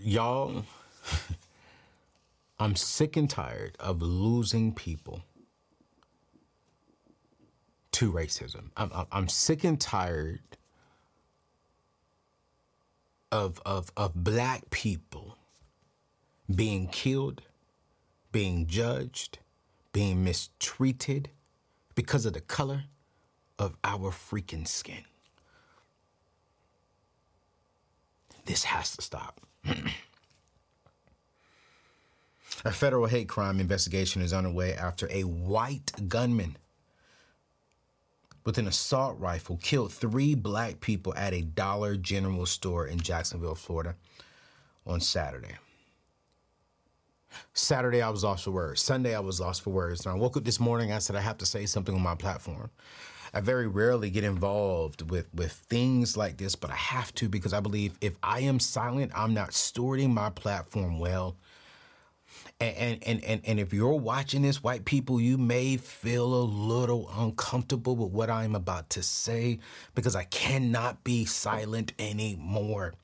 Y'all, I'm sick and tired of losing people to racism. I'm, I'm- sick and tired of, of, of black people being killed, being judged, being mistreated because of the color of our freaking skin. This has to stop. A federal hate crime investigation is underway after a white gunman with an assault rifle killed three black people at a Dollar General store in Jacksonville, Florida on Saturday. Saturday, I was lost for words. Sunday, I was lost for words. And I woke up this morning, I said, I have to say something on my platform. I very rarely get involved with, with things like this, but I have to because I believe if I am silent, I'm not stewarding my platform well. And, and, and, and, if you're watching this, white people, you may feel a little uncomfortable with what I'm about to say because I cannot be silent anymore.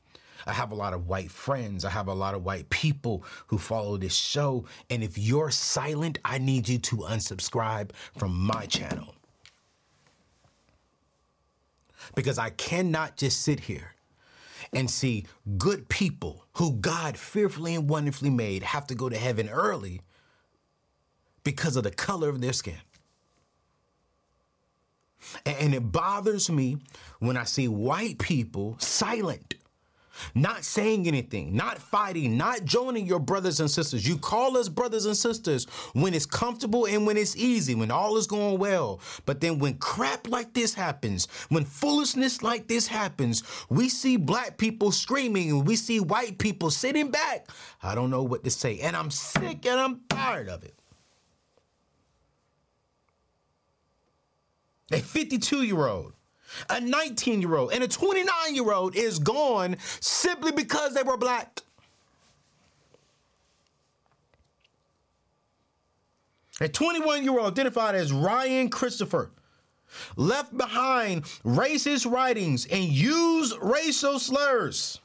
I have a lot of white friends. I have a lot of white people who follow this show. And if you're silent, I need you to unsubscribe from my channel. Because I cannot just sit here and see good people who God fearfully and wonderfully made have to go to heaven early because of the color of their skin. And it bothers me when I see white people silent, not saying anything, not fighting, not joining your brothers and sisters. You call us brothers and sisters when it's comfortable and when it's easy, when all is going well. But then when crap like this happens, when foolishness like this happens, we see black people screaming and we see white people sitting back. I don't know what to say. And I'm sick and I'm tired of it. A 52 year old, a 19 year old, and a 29 year old is gone simply because they were black. A 21 year old identified as Ryan Christopher left behind racist writings and used racial slurs.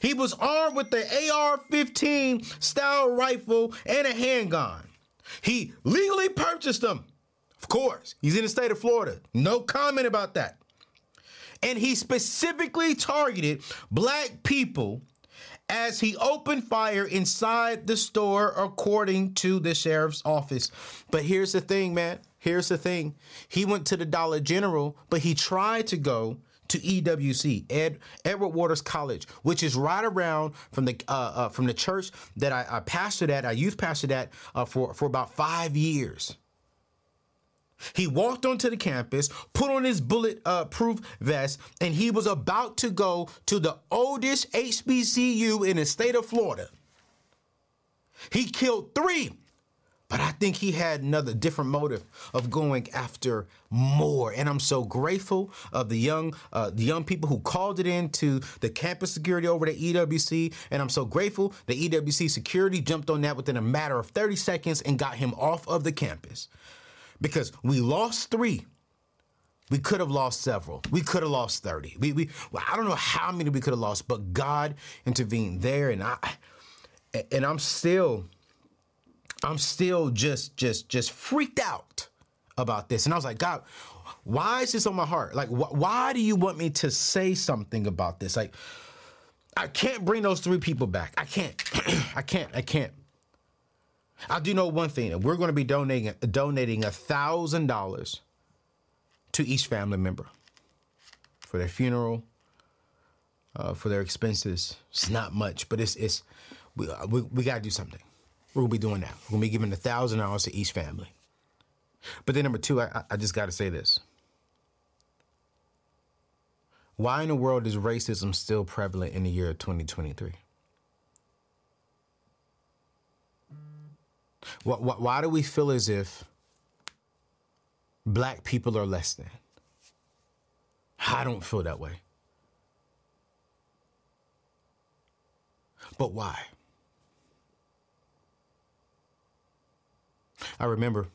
He was armed with the AR 15 style rifle and a handgun. He legally purchased them. Of course, he's in the state of Florida. No comment about that. And he specifically targeted black people as he opened fire inside the store, according to the sheriff's office. But here's the thing, man. Here's the thing. He went to the Dollar General, but he tried to go to EWC, Ed, Edward Waters College, which is right around from the uh, uh, from the church that I, I pastored at. I youth pastored at uh, for for about five years. He walked onto the campus, put on his bullet uh, vest, and he was about to go to the oldest HBCU in the state of Florida. He killed three, but I think he had another different motive of going after more. And I'm so grateful of the young uh, the young people who called it in to the campus security over at EWC. And I'm so grateful the EWC security jumped on that within a matter of 30 seconds and got him off of the campus because we lost three. We could have lost several. We could have lost 30. We, we well, I don't know how many we could have lost, but God intervened there and I and I'm still I'm still just just just freaked out about this. And I was like, God, why is this on my heart? Like wh- why do you want me to say something about this? Like I can't bring those three people back. I can't. I can't. I can't. I do know one thing. We're going to be donating donating a thousand dollars to each family member for their funeral, uh, for their expenses. It's not much, but it's it's we uh, we, we got to do something. We're gonna be doing that. We're gonna be giving a thousand dollars to each family. But then number two, I- I just got to say this. Why in the world is racism still prevalent in the year 2023? Why, why, why do we feel as if black people are less than? I don't feel that way. But why? I remember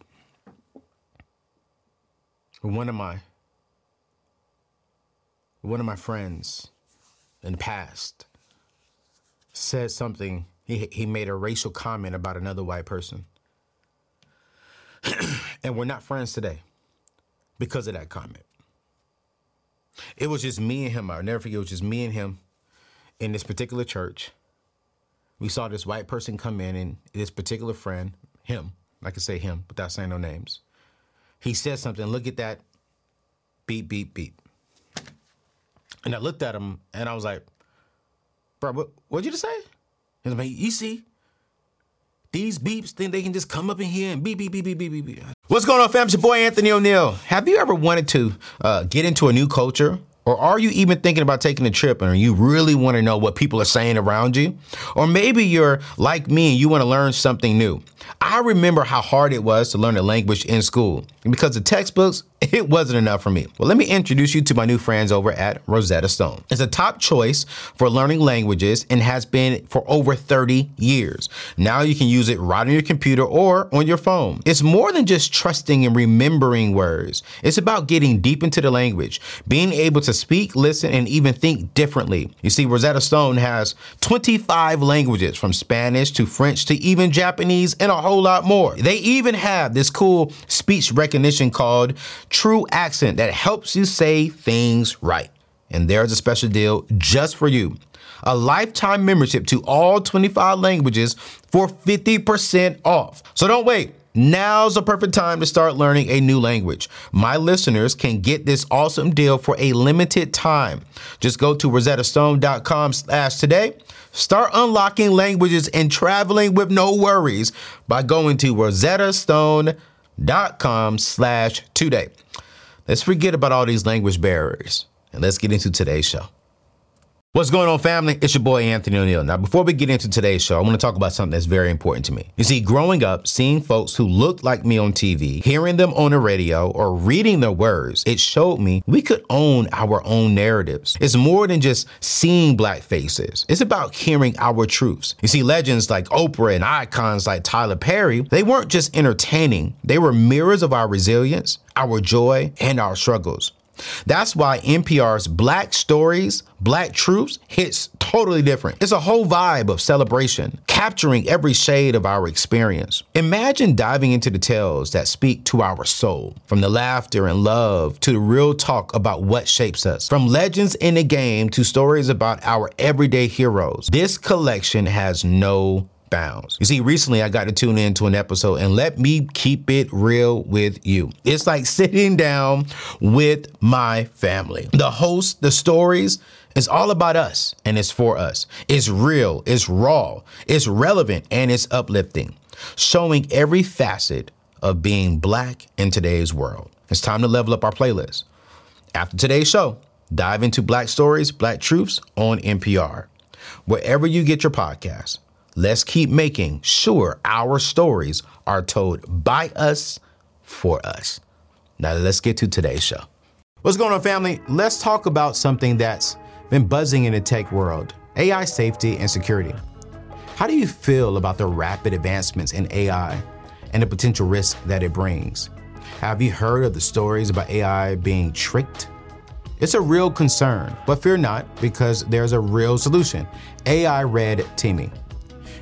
one of my one of my friends in the past said something he he made a racial comment about another white person. and we're not friends today because of that comment. It was just me and him. I'll never forget. It was just me and him in this particular church. We saw this white person come in, and this particular friend, him, I can say him without saying no names. He said something. Look at that. Beep, beep, beep. And I looked at him, and I was like, "Bro, what, what'd you just say?" He's like, "You see, these beeps think they can just come up in here and beep, beep, beep, beep, beep, beep, beep. What's going on, fam? It's your boy Anthony O'Neal. Have you ever wanted to uh, get into a new culture? Or are you even thinking about taking a trip and you really want to know what people are saying around you? Or maybe you're like me and you want to learn something new. I remember how hard it was to learn a language in school. because the textbooks, it wasn't enough for me. Well, let me introduce you to my new friends over at Rosetta Stone. It's a top choice for learning languages and has been for over 30 years. Now you can use it right on your computer or on your phone. It's more than just trusting and remembering words. It's about getting deep into the language, being able to speak, listen, and even think differently. You see, Rosetta Stone has 25 languages from Spanish to French to even Japanese and a whole lot more. They even have this cool speech recognition called True Accent that helps you say things right. And there's a special deal just for you a lifetime membership to all 25 languages for 50% off. So don't wait. Now's the perfect time to start learning a new language. My listeners can get this awesome deal for a limited time. Just go to rosettastone.com slash today. Start unlocking languages and traveling with no worries by going to rosettastone.com slash today. Let's forget about all these language barriers and let's get into today's show. What's going on, family? It's your boy Anthony O'Neal. Now, before we get into today's show, I want to talk about something that's very important to me. You see, growing up, seeing folks who looked like me on TV, hearing them on the radio, or reading their words, it showed me we could own our own narratives. It's more than just seeing black faces, it's about hearing our truths. You see, legends like Oprah and icons like Tyler Perry, they weren't just entertaining, they were mirrors of our resilience, our joy, and our struggles. That's why NPR's Black Stories, Black Truths hits totally different. It's a whole vibe of celebration, capturing every shade of our experience. Imagine diving into the tales that speak to our soul, from the laughter and love to the real talk about what shapes us, from legends in the game to stories about our everyday heroes. This collection has no You see, recently I got to tune in to an episode and let me keep it real with you. It's like sitting down with my family. The host, the stories, it's all about us and it's for us. It's real, it's raw, it's relevant, and it's uplifting, showing every facet of being black in today's world. It's time to level up our playlist. After today's show, dive into Black Stories, Black Truths on NPR. Wherever you get your podcasts, Let's keep making sure our stories are told by us for us. Now, let's get to today's show. What's going on, family? Let's talk about something that's been buzzing in the tech world AI safety and security. How do you feel about the rapid advancements in AI and the potential risk that it brings? Have you heard of the stories about AI being tricked? It's a real concern, but fear not because there's a real solution AI red teaming.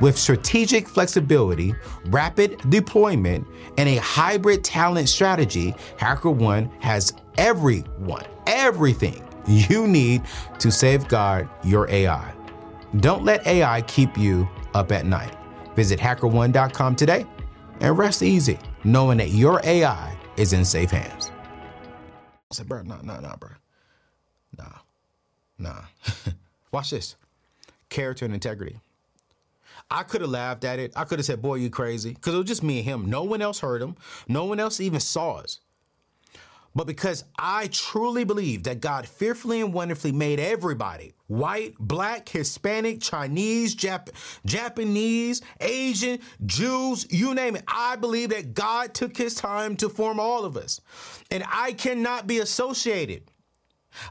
With strategic flexibility, rapid deployment, and a hybrid talent strategy, HackerOne has everyone, everything you need to safeguard your AI. Don't let AI keep you up at night. Visit hackerone.com today and rest easy knowing that your AI is in safe hands. I said, bro, nah, nah, nah, bro. Nah, nah. Watch this character and integrity. I could have laughed at it. I could have said, boy, you crazy. Because it was just me and him. No one else heard him. No one else even saw us. But because I truly believe that God fearfully and wonderfully made everybody white, black, Hispanic, Chinese, Jap- Japanese, Asian, Jews, you name it. I believe that God took his time to form all of us. And I cannot be associated.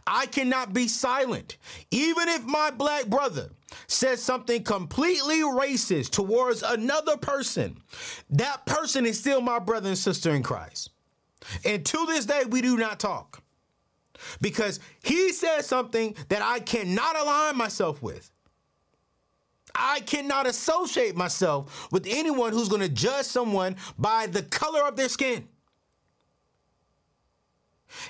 I cannot be silent. Even if my black brother says something completely racist towards another person, that person is still my brother and sister in Christ. And to this day, we do not talk because he said something that I cannot align myself with. I cannot associate myself with anyone who's going to judge someone by the color of their skin.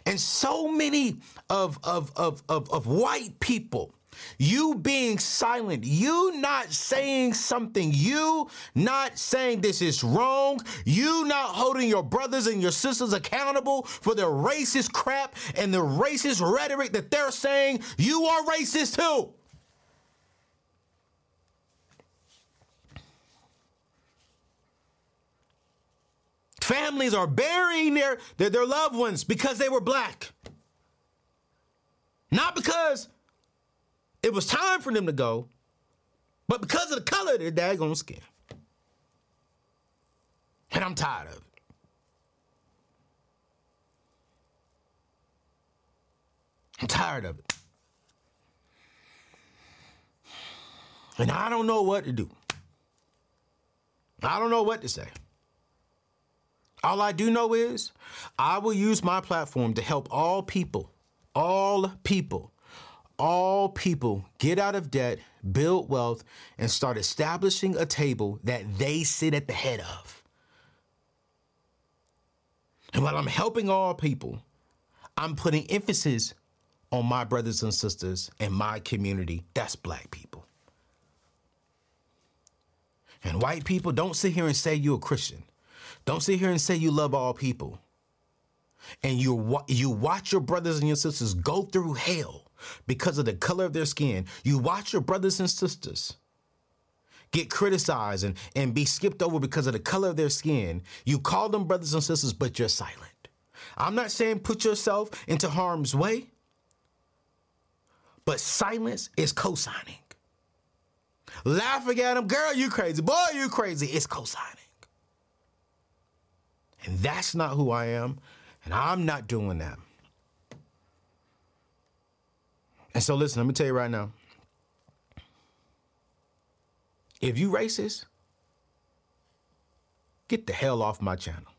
And so many of, of, of, of, of white people you being silent, you not saying something, you not saying this is wrong, you not holding your brothers and your sisters accountable for the racist crap and the racist rhetoric that they're saying, you are racist too. Families are burying their, their, their loved ones because they were black. Not because it was time for them to go, but because of the color of their daggone skin. And I'm tired of it. I'm tired of it. And I don't know what to do. I don't know what to say. All I do know is I will use my platform to help all people, all people all people get out of debt, build wealth, and start establishing a table that they sit at the head of. And while I'm helping all people, I'm putting emphasis on my brothers and sisters in my community. That's black people. And white people, don't sit here and say you're a Christian. Don't sit here and say you love all people. And you, you watch your brothers and your sisters go through hell because of the color of their skin. You watch your brothers and sisters get criticized and, and be skipped over because of the color of their skin. You call them brothers and sisters, but you're silent. I'm not saying put yourself into harm's way, but silence is co signing. Laughing at them, girl, you crazy. Boy, you crazy. It's co signing. And that's not who I am. And I'm not doing that. And so, listen, let me tell you right now. If you racist, get the hell off my channel.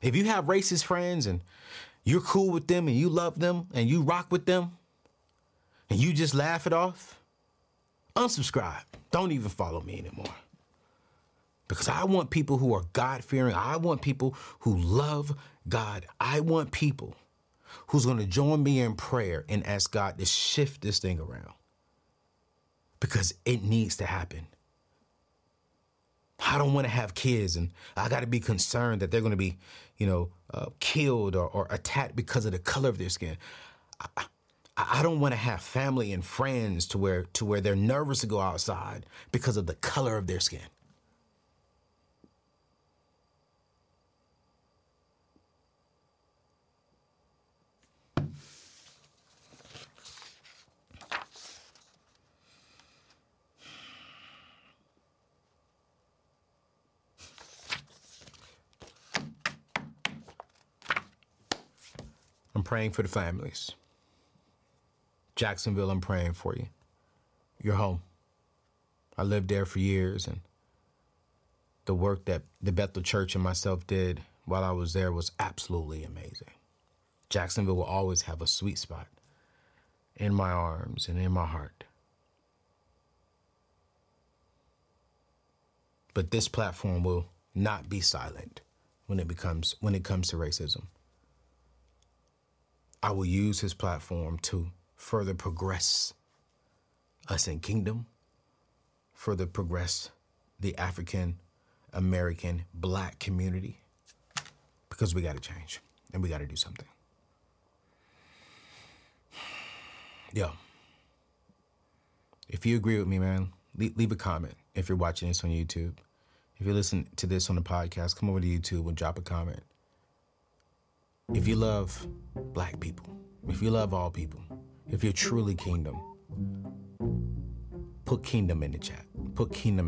If you have racist friends and you're cool with them and you love them and you rock with them and you just laugh it off, unsubscribe. Don't even follow me anymore. Because I want people who are God fearing. I want people who love God. I want people who's going to join me in prayer and ask God to shift this thing around because it needs to happen. I don't want to have kids and I got to be concerned that they're going to be, you know, uh, killed or, or, attacked because of the color of their skin. I, I don't want to have family and friends to where to where they're nervous to go outside because of the color of their skin. I'm praying for the families. Jacksonville, I'm praying for you. You're home. I lived there for years and the work that the Bethel Church and myself did while I was there was absolutely amazing. Jacksonville will always have a sweet spot in my arms and in my heart. But this platform will not be silent when it becomes when it comes to racism. I will use his platform to further progress us in kingdom, further progress the African American black community because we got to change and we got to do something. Yo, if you agree with me, man, leave, a comment if you're watching this on YouTube. If you listen to this on the podcast, come over to YouTube and drop a comment. If you love black people, if you love all people, if you're truly kingdom, put kingdom in the chat. Put kingdom.